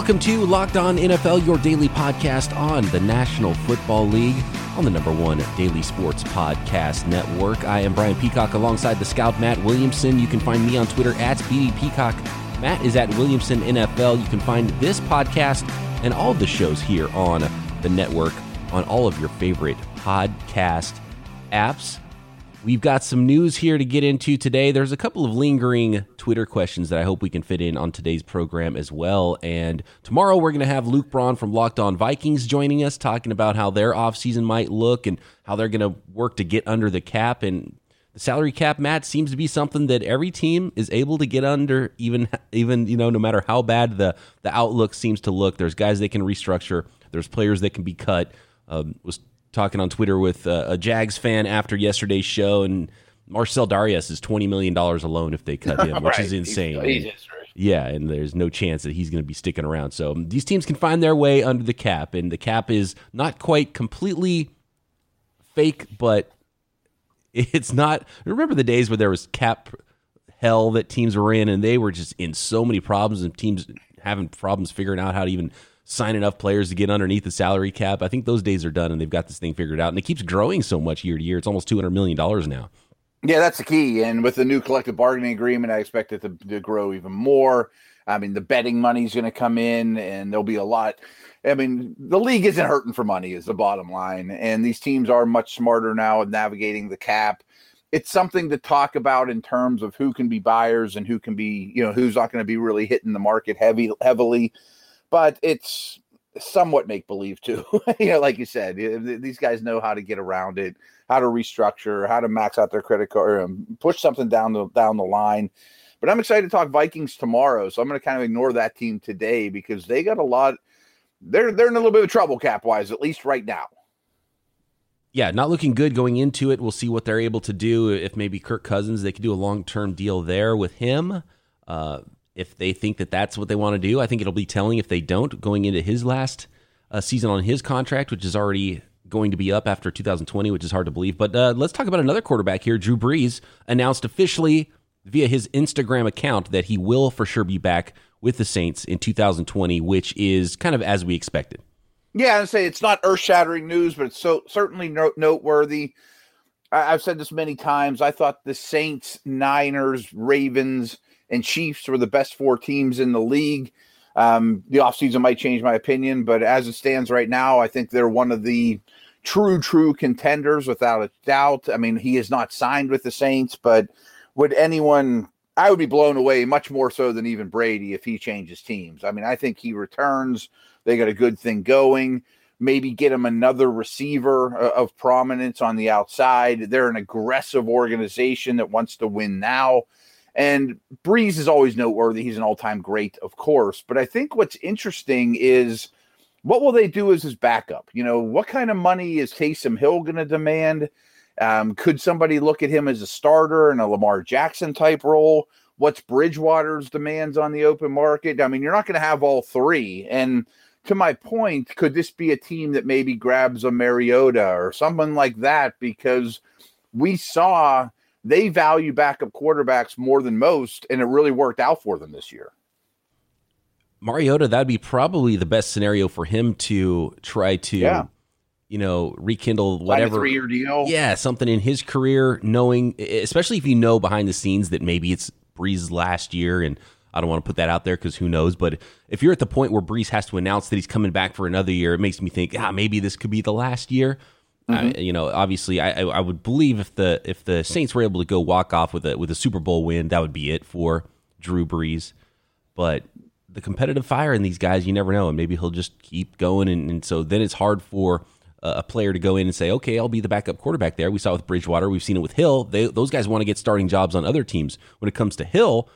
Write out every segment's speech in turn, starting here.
Welcome to Locked On NFL, your daily podcast on the National Football League on the number one daily sports podcast network. I am Brian Peacock alongside the scout Matt Williamson. You can find me on Twitter at BD Peacock. Matt is at Williamson NFL. You can find this podcast and all the shows here on the network on all of your favorite podcast apps. We've got some news here to get into today. There's a couple of lingering Twitter questions that I hope we can fit in on today's program as well. And tomorrow we're going to have Luke Braun from Locked On Vikings joining us, talking about how their offseason might look and how they're going to work to get under the cap. And the salary cap, Matt, seems to be something that every team is able to get under, even even you know, no matter how bad the the outlook seems to look. There's guys they can restructure. There's players that can be cut. Um, was talking on Twitter with uh, a Jags fan after yesterday's show, and Marcel Dareus is twenty million dollars alone if they cut him, which right. is insane. He's, he's yeah, and there's no chance that he's going to be sticking around. So um, these teams can find their way under the cap, and the cap is not quite completely fake, but it's not. Remember the days where there was cap hell that teams were in, and they were just in so many problems, and teams having problems figuring out how to even sign enough players to get underneath the salary cap. I think those days are done and they've got this thing figured out. And it keeps growing so much year to year. It's almost $200 million now. Yeah, that's the key. And with the new collective bargaining agreement, I expect it to, to grow even more. I mean, the betting money is going to come in and there'll be a lot. I mean, the league isn't hurting for money, is the bottom line. And these teams are much smarter now at navigating the cap. It's something to talk about in terms of who can be buyers and who can be, you know, who's not going to be really hitting the market heavy heavily but it's somewhat make believe too. you know, like you said, these guys know how to get around it, how to restructure, how to max out their credit card, um, push something down the down the line. But I'm excited to talk Vikings tomorrow, so I'm going to kind of ignore that team today because they got a lot. They're they're in a little bit of trouble cap wise, at least right now. Yeah, not looking good going into it. We'll see what they're able to do. If maybe Kirk Cousins, they could do a long term deal there with him. Uh, if they think that that's what they want to do. I think it'll be telling if they don't going into his last uh, season on his contract, which is already going to be up after 2020, which is hard to believe. But uh, let's talk about another quarterback here. Drew Brees announced officially via his Instagram account that he will for sure be back with the Saints in 2020, which is kind of as we expected. Yeah, I say it's not earth-shattering news, but it's so certainly no- noteworthy. I- I've said this many times. I thought the Saints, Niners, Ravens and Chiefs were the best four teams in the league. Um, the offseason might change my opinion, but as it stands right now, I think they're one of the true, true contenders without a doubt. I mean, he is not signed with the Saints, but would anyone, I would be blown away much more so than even Brady if he changes teams. I mean, I think he returns. They got a good thing going. Maybe get him another receiver uh, of prominence on the outside. They're an aggressive organization that wants to win now. And Brees is always noteworthy. He's an all time great, of course. But I think what's interesting is what will they do as his backup? You know, what kind of money is Taysom Hill going to demand? Um, could somebody look at him as a starter in a Lamar Jackson type role? What's Bridgewater's demands on the open market? I mean, you're not going to have all three. And to my point, could this be a team that maybe grabs a Mariota or someone like that? Because we saw they value backup quarterbacks more than most, and it really worked out for them this year. Mariota, that'd be probably the best scenario for him to try to, yeah. you know, rekindle whatever three year deal. Yeah, something in his career, knowing, especially if you know behind the scenes that maybe it's Brees last year, and I don't want to put that out there because who knows. But if you're at the point where Brees has to announce that he's coming back for another year, it makes me think, ah, maybe this could be the last year. Mm-hmm. I, you know, obviously, I, I would believe if the if the Saints were able to go walk off with a with a Super Bowl win, that would be it for Drew Brees. But the competitive fire in these guys, you never know, and maybe he'll just keep going, and, and so then it's hard for a player to go in and say, okay, I'll be the backup quarterback there. We saw with Bridgewater, we've seen it with Hill. They, those guys want to get starting jobs on other teams. When it comes to Hill,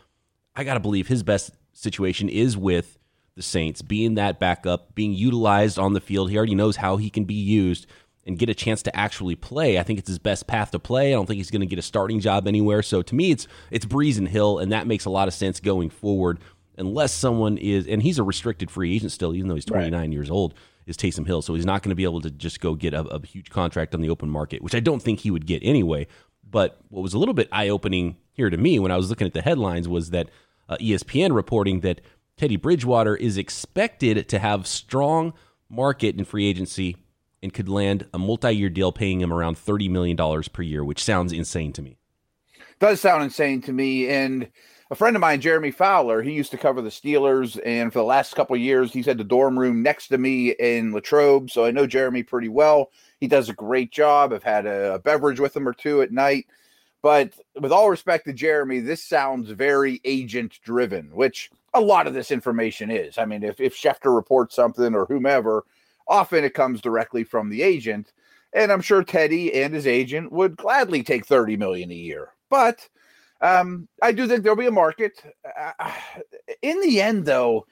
I got to believe his best situation is with the Saints, being that backup, being utilized on the field. He already knows how he can be used and get a chance to actually play. I think it's his best path to play. I don't think he's going to get a starting job anywhere. So to me, it's it's Brees and Hill, and that makes a lot of sense going forward. Unless someone is, and he's a restricted free agent still, even though he's 29 right. years old, is Taysom Hill. So he's not going to be able to just go get a, a huge contract on the open market, which I don't think he would get anyway. But what was a little bit eye opening here to me when I was looking at the headlines was that uh, ESPN reporting that Teddy Bridgewater is expected to have strong market in free agency and could land a multi-year deal paying him around $30 million per year, which sounds insane to me. Does sound insane to me. And a friend of mine, Jeremy Fowler, he used to cover the Steelers, and for the last couple years, he's had the dorm room next to me in Latrobe, so I know Jeremy pretty well. He does a great job. I've had a, a beverage with him or two at night. But with all respect to Jeremy, this sounds very agent driven, which a lot of this information is. I mean, if, if Schefter reports something or whomever, often it comes directly from the agent. And I'm sure Teddy and his agent would gladly take 30 million a year. But um, I do think there'll be a market. Uh, in the end, though,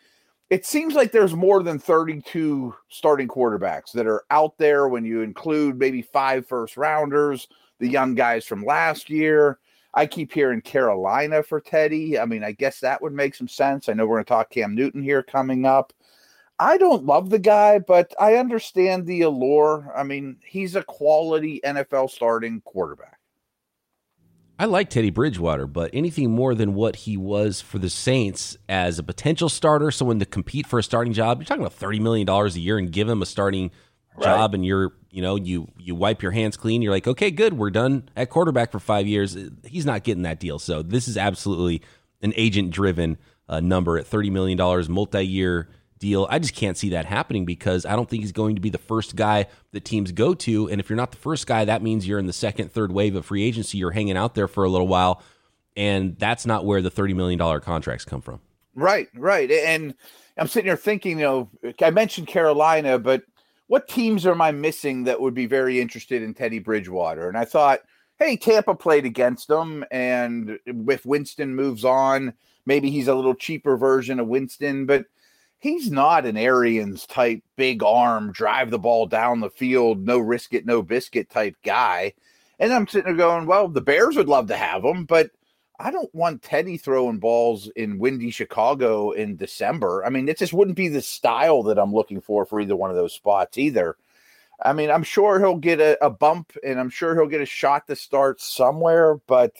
it seems like there's more than 32 starting quarterbacks that are out there when you include maybe five first rounders, the young guys from last year. I keep hearing Carolina for Teddy. I mean, I guess that would make some sense. I know we're going to talk Cam Newton here coming up. I don't love the guy, but I understand the allure. I mean, he's a quality NFL starting quarterback. I like Teddy Bridgewater, but anything more than what he was for the Saints as a potential starter, someone to compete for a starting job, you're talking about $30 million a year and give him a starting right. job and you're, you know, you you wipe your hands clean, you're like, "Okay, good, we're done at quarterback for 5 years." He's not getting that deal. So, this is absolutely an agent driven uh, number at $30 million multi-year deal. I just can't see that happening because I don't think he's going to be the first guy that teams go to. And if you're not the first guy, that means you're in the second, third wave of free agency. You're hanging out there for a little while. And that's not where the $30 million contracts come from. Right, right. And I'm sitting here thinking, you know, I mentioned Carolina, but what teams am I missing that would be very interested in Teddy Bridgewater? And I thought, hey, Tampa played against them. And if Winston moves on, maybe he's a little cheaper version of Winston. But he's not an Arians type big arm, drive the ball down the field, no risk it, no biscuit type guy. And I'm sitting there going, well, the Bears would love to have him, but I don't want Teddy throwing balls in windy Chicago in December. I mean, it just wouldn't be the style that I'm looking for for either one of those spots either. I mean, I'm sure he'll get a, a bump and I'm sure he'll get a shot to start somewhere, but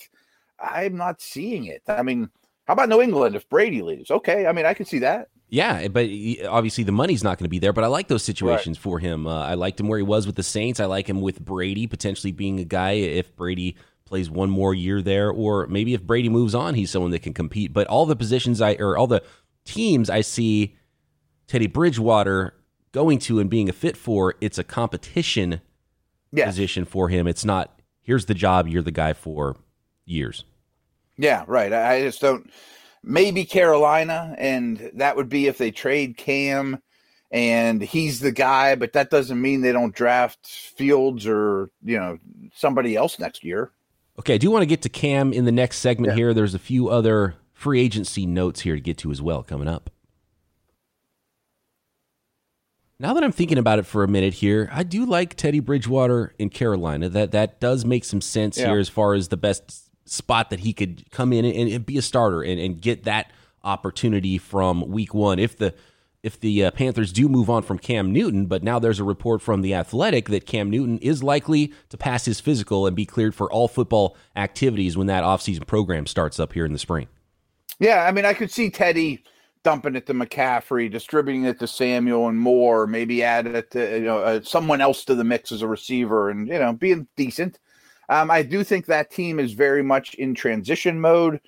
I'm not seeing it. I mean, how about New England if Brady leaves? Okay, I mean, I can see that. Yeah, but obviously the money's not going to be there. But I like those situations right. for him. Uh, I liked him where he was with the Saints. I like him with Brady potentially being a guy if Brady plays one more year there, or maybe if Brady moves on, he's someone that can compete. But all the positions I or all the teams I see Teddy Bridgewater going to and being a fit for, it's a competition position for him. It's not here's the job, you're the guy for years. Yeah, right. I just don't maybe Carolina, and that would be if they trade Cam and he's the guy, but that doesn't mean they don't draft Fields or, you know, somebody else next year. Okay, I do want to get to Cam in the next segment yeah. here. There's a few other free agency notes here to get to as well coming up. Now that I'm thinking about it for a minute here, I do like Teddy Bridgewater in Carolina. That that does make some sense yeah. here as far as the best spot that he could come in and, and be a starter and, and, get that opportunity from week one. If the if the uh, Panthers do move on from Cam Newton, but now there's a report from the Athletic that Cam Newton is likely to pass his physical and be cleared for all football activities when that offseason program starts up here in the spring. Yeah, I mean, I could see Teddy dumping it to McCaffrey, distributing it to Samuel and Moore, maybe add it to you know uh, someone else to the mix as a receiver, and you know being decent. Um, I do think that team is very much in transition mode.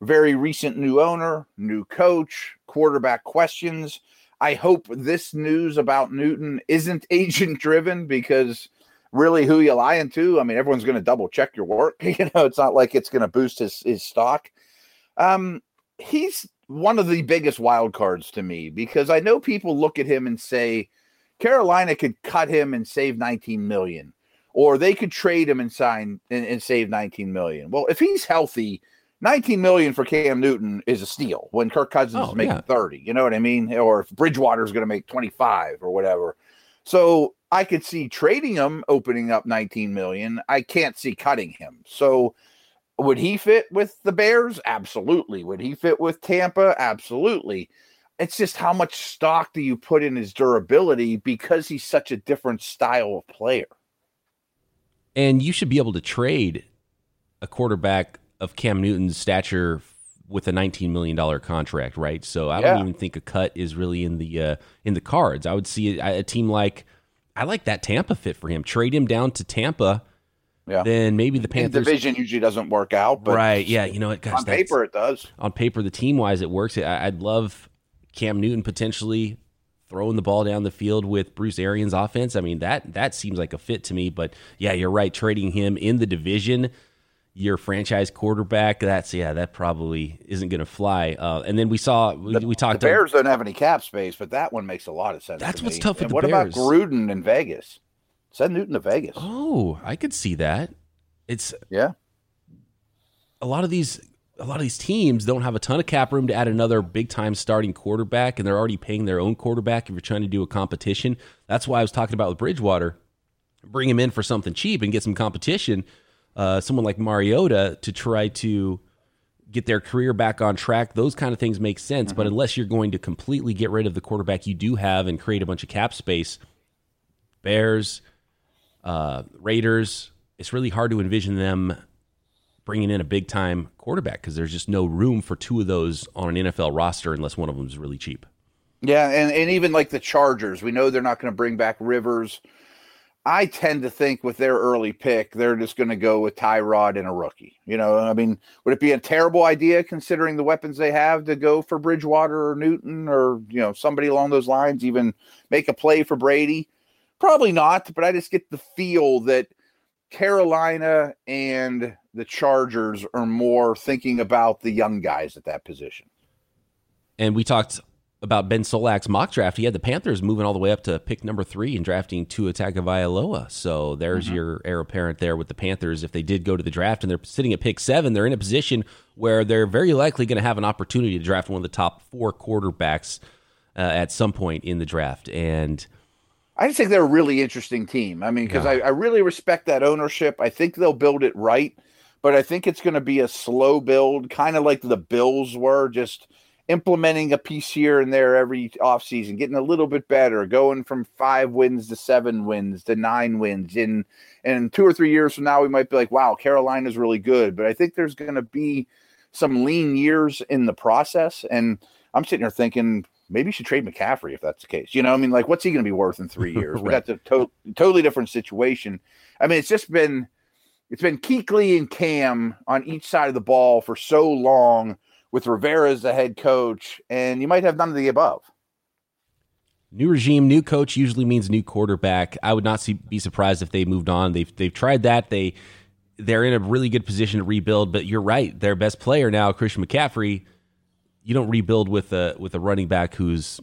Very recent new owner, new coach, quarterback questions. I hope this news about Newton isn't agent driven because really who you lying to? I mean, everyone's going to double check your work. You know, it's not like it's going to boost his, his stock. Um, he's one of the biggest wild cards to me because I know people look at him and say Carolina could cut him and save 19 million or they could trade him and sign and, and, save 19 million. Well, if he's healthy, 19 million for Cam Newton is a steal when Kirk Cousins oh, is making yeah. 30. You know what I mean? Or if Bridgewater is going to make 25 or whatever. So I could see trading him, opening up 19 million. I can't see cutting him. So would he fit with the Bears? Absolutely. Would he fit with Tampa? Absolutely. It's just how much stock do you put in his durability because he's such a different style of player? And you should be able to trade a quarterback of Cam Newton's stature with a 19 million dollar contract, right? So I Yeah. don't even think a cut is really in the uh, in the cards. I would see a, a team like I like that Tampa fit for him. Trade him down to Tampa, Yeah. then maybe the In Panthers. division usually doesn't work out, but right? Yeah, you know? Gosh, on paper it does. on paper, the team wise, it works. I'd love Cam Newton potentially throwing the ball down the field with Bruce Arians' offense. I mean that that seems like a fit to me. But yeah, you're right. Trading him in the division, your franchise quarterback. That's yeah, that probably isn't going to fly. Uh, and then we saw we, we The talked. Bears don't have any cap space, but that one makes a lot of sense. That's to what's me. tough with And the what Bears. about Gruden in Vegas? Send Newton to Vegas. oh, I could see that. It's Yeah. a lot of these a lot of these teams don't have a ton of cap room to add another big time starting quarterback and they're already paying their own quarterback if you're trying to do a competition. That's why I was talking about with Bridgewater. Bring him in for something cheap and get some competition. Uh, someone like Mariota to try to get their career back on track. Those kind of things make sense. But unless you're going to completely get rid of the quarterback you do have and create a bunch of cap space, Bears, uh, Raiders, it's really hard to envision them bringing in a big time quarterback because there's just no room for two of those on an NFL roster unless one of them is really cheap. Yeah, and, and even like the Chargers, we know they're not going to bring back Rivers. I tend to think with their early pick, they're just going to go with Tyrod and a rookie. You know, I mean, would it be a terrible idea considering the weapons they have to go for Bridgewater or Newton or, you know, somebody along those lines, even make a play for Brady? Probably not, but I just get the feel that Carolina and the Chargers are more thinking about the young guys at that position. And we talked about Ben Solak's mock draft. He had the Panthers moving all the way up to pick number three and drafting Tua Tagovailoa. So there's your heir apparent there with the Panthers. If they did go to the draft and they're sitting at pick seven, they're in a position where they're very likely going to have an opportunity to draft one of the top four quarterbacks uh, at some point in the draft. And I just think they're a really interesting team. I mean, because I, I really respect that ownership. I think they'll build it right, but I think it's going to be a slow build, kind of like the Bills were, just implementing a piece here and there every offseason, getting a little bit better, going from five wins to seven wins to nine wins. In and two or three years from now, we might be like, wow, Carolina's really good. But I think there's going to be some lean years in the process. And I'm sitting here thinking, maybe you should trade McCaffrey if that's the case. You know, I mean, like, what's he going to be worth in three years? Right. That's a to- totally different situation. I mean, it's just been it's been Kuechly and Cam on each side of the ball for so long with Rivera as the head coach, and you might have none of the above. New regime, new coach usually means new quarterback. I would not see, be surprised if they moved on. They've they've tried that. They they're in a really good position to rebuild. But you're right, their best player now, Christian McCaffrey. You don't rebuild with a with a running back who's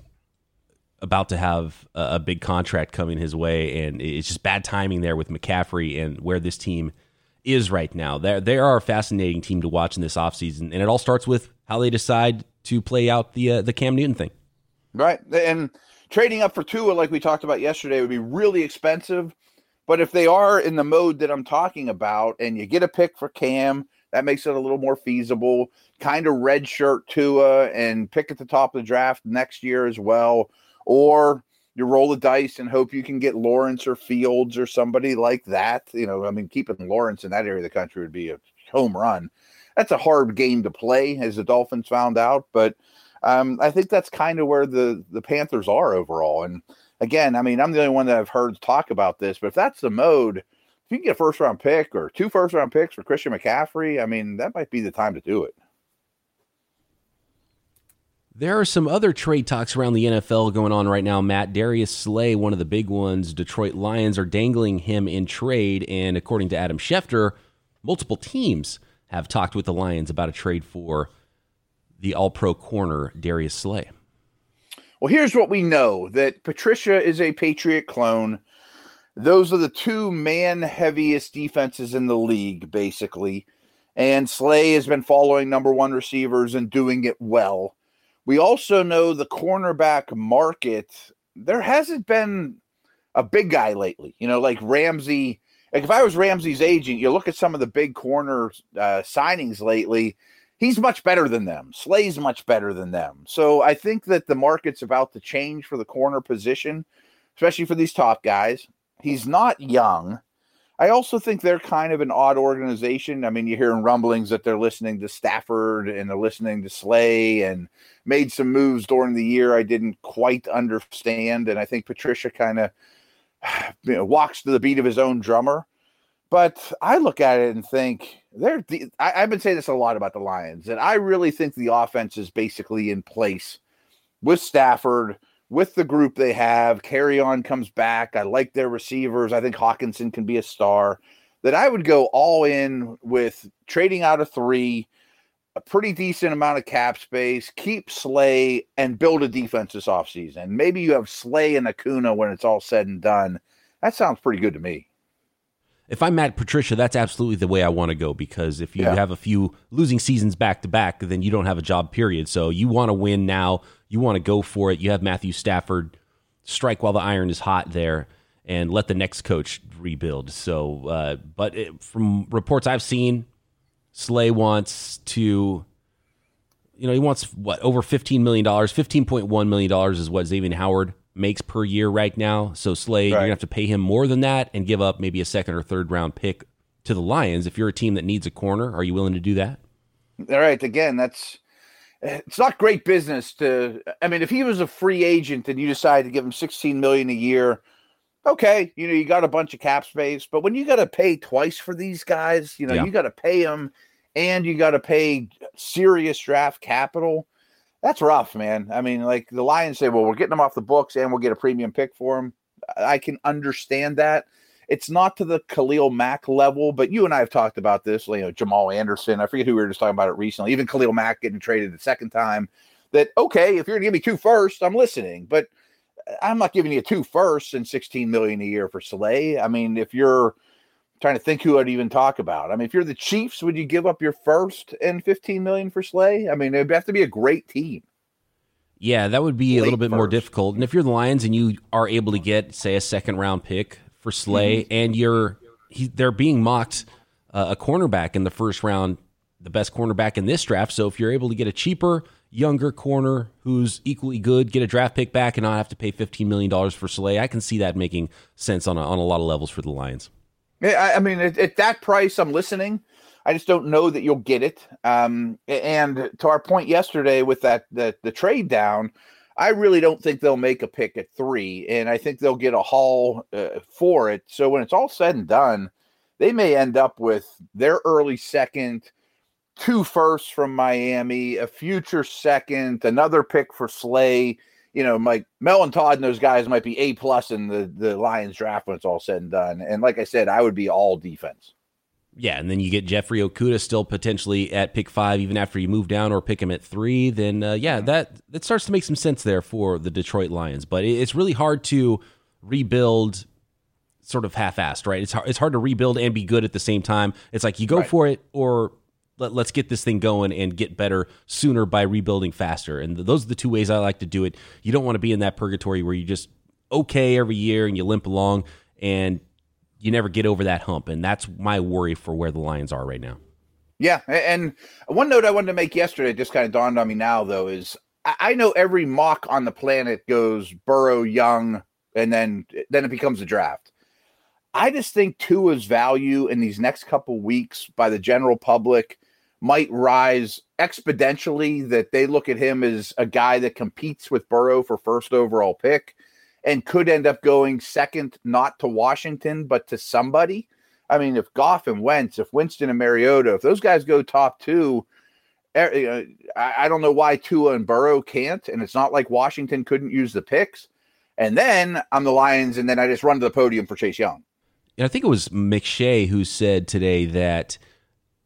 about to have a, a big contract coming his way, and it's just bad timing there with McCaffrey and where this team is right now. They're, they are a fascinating team to watch in this offseason, and it all starts with how they decide to play out the uh, the Cam Newton thing. Right. And trading up for Tua, like we talked about yesterday, would be really expensive. But if they are in the mode that I'm talking about and you get a pick for Cam, that makes it a little more feasible. Kind of red shirt Tua and pick at the top of the draft next year as well. Or you roll the dice and hope you can get Lawrence or Fields or somebody like that. You know, I mean, keeping Lawrence in that area of the country would be a home run. That's a hard game to play, as the Dolphins found out. But um, I think that's kind of where the the Panthers are overall. And again, I mean, I'm the only one that I've heard talk about this, but if that's the mode, if you can get a first round pick or two first round picks for Christian McCaffrey, I mean, that might be the time to do it. There are some other trade talks around the NFL going on right now. Matt Darius Slay, one of the big ones. Detroit Lions are dangling him in trade, and according to Adam Schefter, multiple teams have talked with the Lions about a trade for the All-Pro corner Darius Slay. Well, here's what we know that Patricia is a Patriot clone. Those are the two man heaviest defenses in the league, basically. And Slay has been following number one receivers and doing it well. We also know the cornerback market, there hasn't been a big guy lately. You know, like Ramsey. Like if I was Ramsey's agent, you look at some of the big corner uh, signings lately, he's much better than them. Slay's much better than them. So I think that the market's about to change for the corner position, especially for these top guys. He's not young. I also think they're kind of an odd organization. I mean, you're hearing rumblings that they're listening to Stafford and they're listening to Slay and made some moves during the year I didn't quite understand. And I think Patricia kind of you know, walks to the beat of his own drummer. But I look at it and think they're. The, I, I've been saying this a lot about the Lions, and I really think the offense is basically in place with Stafford with the group they have. Kerryon comes back. I like their receivers. I think Hockenson can be a star. That I would go all in with trading out of three, a pretty decent amount of cap space, keep Slay and build a defense this offseason. Maybe you have Slay and Okudah when it's all said and done. That sounds pretty good to me. If I'm Matt Patricia, that's absolutely the way I want to go because if you yeah. have a few losing seasons back to back, then you don't have a job, period. So you want to win now you want to go for it. You have Matthew Stafford strike while the iron is hot there and let the next coach rebuild. So, uh, but it, from reports I've seen, Slay wants to, you know, he wants what over fifteen million dollars. Fifteen point one million dollars is what Xavier Howard makes per year right now. So Slay, right. you're gonna have to pay him more than that and give up maybe a second or third round pick to the Lions. If you're a team that needs a corner, are you willing to do that? All right. Again, that's it's not great business to i mean if he was a free agent and you decide to give him 16 million a year okay you know you got a bunch of cap space but when you got to pay twice for these guys you know yeah. you got to pay them and you got to pay serious draft capital that's rough man. I mean like the lions say well we're getting them off the books and we'll get a premium pick for them i can understand that it's not to the Khalil Mack level, but you and I have talked about this. You know, Jamal Anderson. I forget who we were just talking about it recently. Even Khalil Mack getting traded the second time. That okay, if you're going to give me two first, I'm listening. But I'm not giving you two firsts and 16 million a year for Slay. I mean, if you're trying to think who I'd even talk about. I mean, if you're the Chiefs, would you give up your first and 15 million for Slay? I mean, it'd have to be a great team. Yeah, that would be Late a little bit first. more difficult. And if you're the Lions and you are able to get, say, a second round pick for Slay, mm-hmm. and you're he, they're being mocked uh, a cornerback in the first round, the best cornerback in this draft. So if you're able to get a cheaper, younger corner who's equally good, get a draft pick back, and not have to pay fifteen million dollars for Slay, I can see that making sense on a, on a lot of levels for the Lions. Yeah, I mean, at, at that price, I'm listening. I just don't know that you'll get it. Um, and to our point yesterday with that the, the trade down, I really don't think they'll make a pick at three, and I think they'll get a haul uh, for it. So when it's all said and done, they may end up with their early second, two firsts from Miami, a future second, another pick for Slay. You know, Mike Mel and Todd and those guys might be A plus in the the Lions draft when it's all said and done. And like I said, I would be all defense. Yeah, and then you get Jeffrey Okudah still potentially at pick five, even after you move down or pick him at three. Then uh, yeah, that that starts to make some sense there for the Detroit Lions. But it's really hard to rebuild sort of half-assed, right? It's hard, it's hard to rebuild and be good at the same time. It's like you go right. for it or let, us get this thing going and get better sooner by rebuilding faster. And those are the two ways I like to do it. You don't want to be in that purgatory where you just okay every year and you limp along and you never get over that hump, and that's my worry for where the Lions are right now. Yeah, and one note I wanted to make yesterday just kind of dawned on me now though is I know every mock on the planet goes Burrow young, and then then it becomes a draft. I just think Tua's value in these next couple weeks by the general public might rise exponentially. That they look at him as a guy that competes with Burrow for first overall pick and could end up going second, not to Washington, but to somebody. I mean, if Goff and Wentz, if Winston and Mariota, if those guys go top two, eh, I don't know why Tua and Burrow can't. And it's not like Washington couldn't use the picks. And then I'm the Lions, and then I just run to the podium for Chase Young. And I think it was McShay who said today that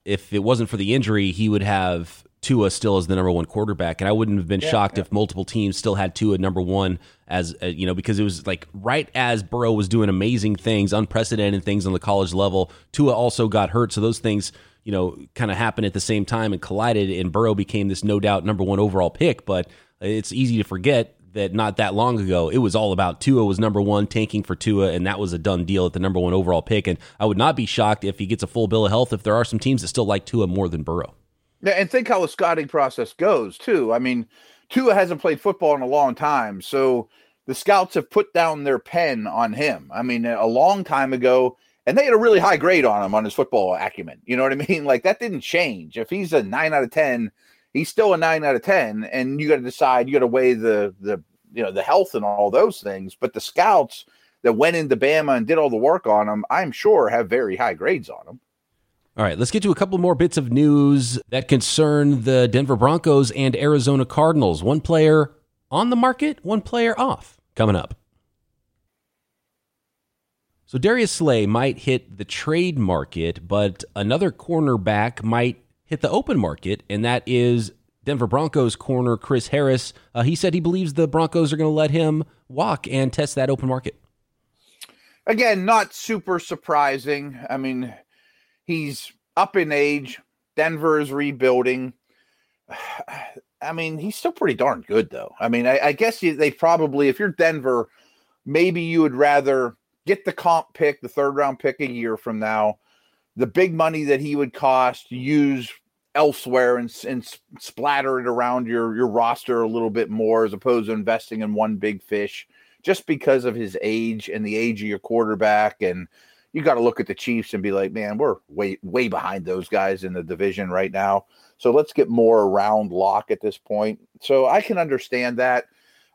if it wasn't for the injury, he would have Tua still as the number one quarterback, and I wouldn't have been yeah, shocked yeah. if multiple teams still had Tua number one as uh, you know because it was like right as Burrow was doing amazing things, unprecedented things on the college level. Tua also got hurt, so those things you know kind of happened at the same time and collided, and Burrow became this no doubt number one overall pick. But it's easy to forget that not that long ago it was all about Tua was number one, tanking for Tua, and that was a done deal at the number one overall pick. And I would not be shocked if he gets a full bill of health if there are some teams that still like Tua more than Burrow. Yeah, and think how the scouting process goes too. I mean, Tua hasn't played football in a long time, so the scouts have put down their pen on him. I mean, a long time ago, and they had a really high grade on him on his football acumen. You know what I mean? Like that didn't change. If he's a nine out of ten, he's still a nine out of ten, and you got to decide. You got to weigh the the you know the health and all those things. But the scouts that went into Bama and did all the work on him, I'm sure have very high grades on him. All right, let's get to a couple more bits of news that concern the Denver Broncos and Arizona Cardinals. One player on the market, one player off. Coming up. So Darius Slay might hit the trade market, but another cornerback might hit the open market, and that is Denver Broncos corner Chris Harris. Uh, he said he believes the Broncos are going to let him walk and test that open market. Again, not super surprising. I mean, he's up in age. Denver is rebuilding. I mean, he's still pretty darn good, though. I mean, I, I guess they probably, if you're Denver, maybe you would rather get the comp pick, the third round pick a year from now, the big money that he would cost, use elsewhere and, and splatter it around your, your roster a little bit more as opposed to investing in one big fish just because of his age and the age of your quarterback. And you got to look at the Chiefs and be like, man, we're way, way behind those guys in the division right now. So let's get more around Lock at this point. So I can understand that.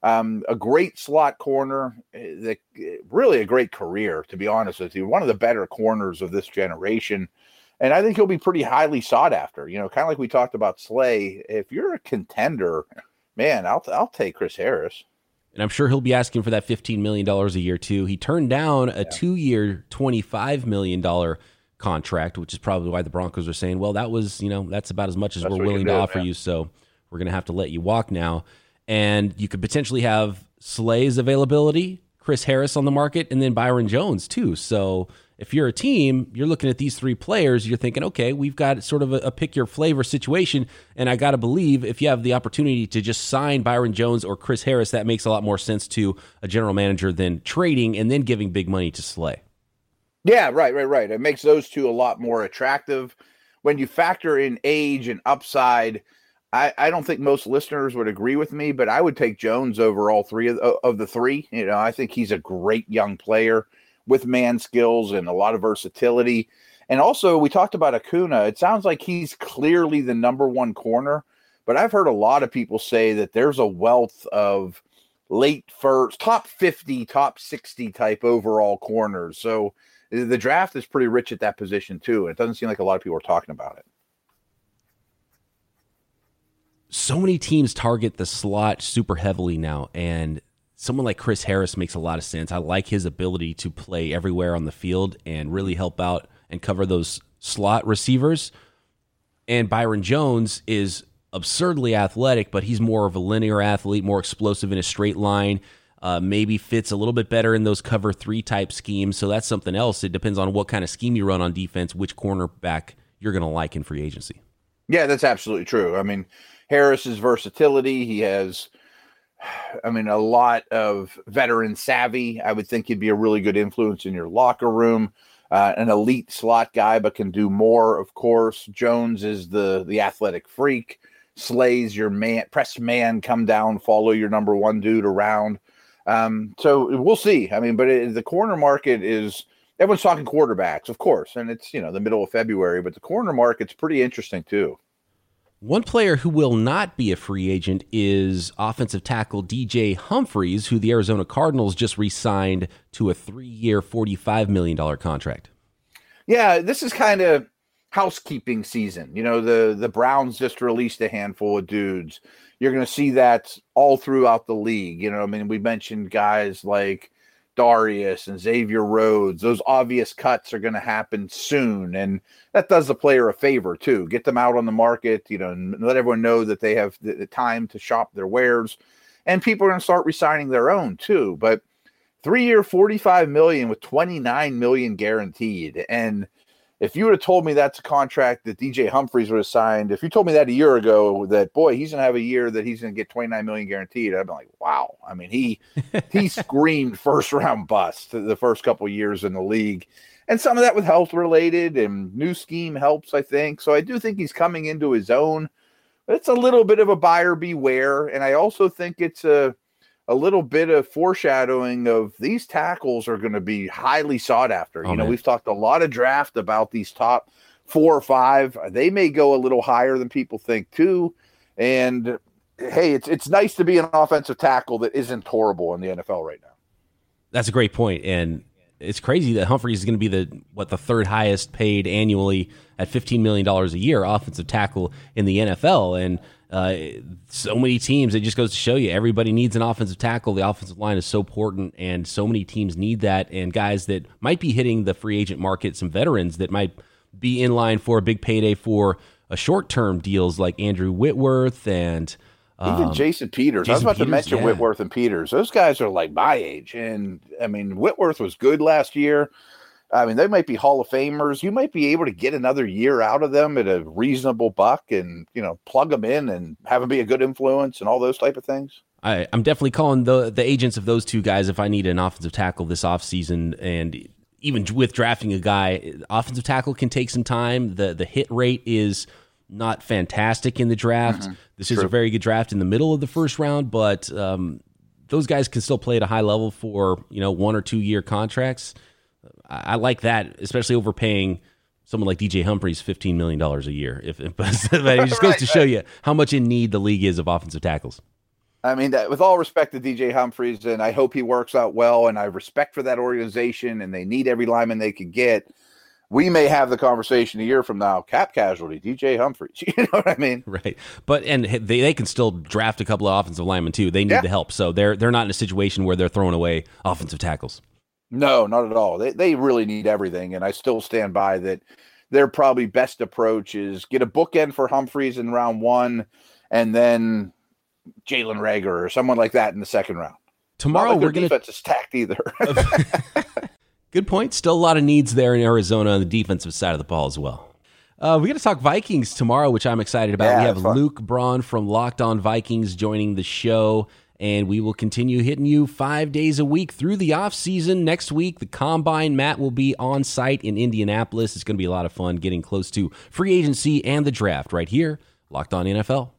Um, a great slot corner, eh, the, eh, really a great career, to be honest with you. One of the better corners of this generation. And I think he'll be pretty highly sought after. You know, kind of like we talked about Slay. If you're a contender, man, I'll, I'll take Chris Harris. And I'm sure he'll be asking for that $15 million a year, too. He turned down a yeah. two year, $25 million contract, which is probably why the Broncos are saying, well, that was, you know, that's about as much as that's we're willing to do, offer you. So we're going to have to let you walk now and you could potentially have Slay's availability, Chris Harris on the market, and then Byron Jones too. So if you're a team, you're looking at these three players, you're thinking, okay, we've got sort of a, a pick your flavor situation. And I got to believe if you have the opportunity to just sign Byron Jones or Chris Harris, that makes a lot more sense to a general manager than trading and then giving big money to Slay. Yeah, right, right, right. It makes those two a lot more attractive. When you factor in age and upside, I, I don't think most listeners would agree with me, but I would take Jones over all three of, of the three. You know, I think he's a great young player with man skills and a lot of versatility. And also, we talked about Okudah. It sounds like he's clearly the number one corner, but I've heard a lot of people say that there's a wealth of late first, top 50, top 60 type overall corners. So the draft is pretty rich at that position, too. And it doesn't seem like a lot of people are talking about it so many teams target the slot super heavily now, and someone like Chris Harris makes a lot of sense. I like his ability to play everywhere on the field and really help out and cover those slot receivers. And Byron Jones is absurdly athletic, but he's more of a linear athlete, more explosive in a straight line. Uh, maybe fits a little bit better in those cover three type schemes. So that's something else. It depends on what kind of scheme you run on defense, which cornerback you're going to like in free agency. Yeah, that's absolutely true. I mean, Harris's versatility. He has, I mean, a lot of veteran savvy. I would think he'd be a really good influence in your locker room. Uh, an elite slot guy, but can do more. Of course, Jones is the the athletic freak. Slays your man, press man, come down, follow your number one dude around. Um, so we'll see. I mean, but it, the corner market is everyone's talking quarterbacks, of course, and it's you know the middle of February, but the corner market's pretty interesting too. One player who will not be a free agent is offensive tackle DJ Humphries, who the Arizona Cardinals just re signed to a three year, $45 million contract. Yeah, this is kind of housekeeping season. You know, the, the Browns just released a handful of dudes. You're going to see that all throughout the league. You know, I mean, we mentioned guys like Darius and Xavier Rhodes. Those obvious cuts are going to happen soon, and that does the player a favor too. Get them out on the market, you know, and let everyone know that they have the, the time to shop their wares, and people are going to start resigning their own too. But three year, forty five million with twenty nine million guaranteed, and if you would have told me that's a contract that DJ Humphries would have signed, if you told me that a year ago, that boy, he's gonna have a year that he's gonna get 29 million guaranteed, I'd be like, wow. I mean, he he screamed first round bust the first couple years in the league. And some of that with health related and new scheme helps, I think. So I do think he's coming into his own. But It's a little bit of a buyer beware. And I also think it's a a little bit of foreshadowing of these tackles are going to be highly sought after. Oh, you know, man. we've talked a lot of draft about these top four or five. They may go a little higher than people think too. And hey, it's it's nice to be an offensive tackle that isn't horrible in the NFL right now. That's a great point, and it's crazy that Humphries is going to be the what the third highest paid annually at fifteen million dollars a year offensive tackle in the NFL, and uh, so many teams. It just goes to show you everybody needs an offensive tackle. The offensive line is so important, and so many teams need that. And guys that might be hitting the free agent market, some veterans that might be in line for a big payday for a short term deals like Andrew Whitworth and. Even um, Jason Peters. I was Jason about to mention yeah. Whitworth and Peters. Those guys are like my age. And I mean, Whitworth was good last year. I mean, they might be Hall of Famers. You might be able to get another year out of them at a reasonable buck and, you know, plug them in and have them be a good influence and all those type of things. I, I'm definitely calling the the agents of those two guys if I need an offensive tackle this offseason. And even with drafting a guy, offensive tackle can take some time. The the hit rate is not fantastic in the draft. This is a very good draft in the middle of the first round, but um, those guys can still play at a high level for you know one or two year contracts. I, like that, especially overpaying someone like DJ Humphries fifteen million dollars a year. If, if it just goes Right, to show you how much in need the league is of offensive tackles. I mean, that, with all respect to DJ Humphries, and I hope he works out well, and I respect for that organization, and they need every lineman they can get. We may have the conversation a year from now. Cap casualty, DJ Humphries. You know what I mean? Right, but and they, they can still draft a couple of offensive linemen too. They need Yeah. the help, so they're they're not in a situation where they're throwing away offensive tackles. No, not at all. They they really need everything, and I still stand by that. Their probably best approach is get a bookend for Humphries in round one, and then Jalen Reagor or someone like that in the second round. Tomorrow like we're gonna defense is stacked either. good point. Still a lot of needs there in Arizona on the defensive side of the ball as well. Uh, we got to talk Vikings tomorrow, which I'm excited about. Yeah, we have. Luke Braun from Locked On Vikings joining the show, and we will continue hitting you five days a week through the off season. Next week, the combine. Matt will be on site in Indianapolis. It's going to be a lot of fun getting close to free agency and the draft right here, Locked On NFL.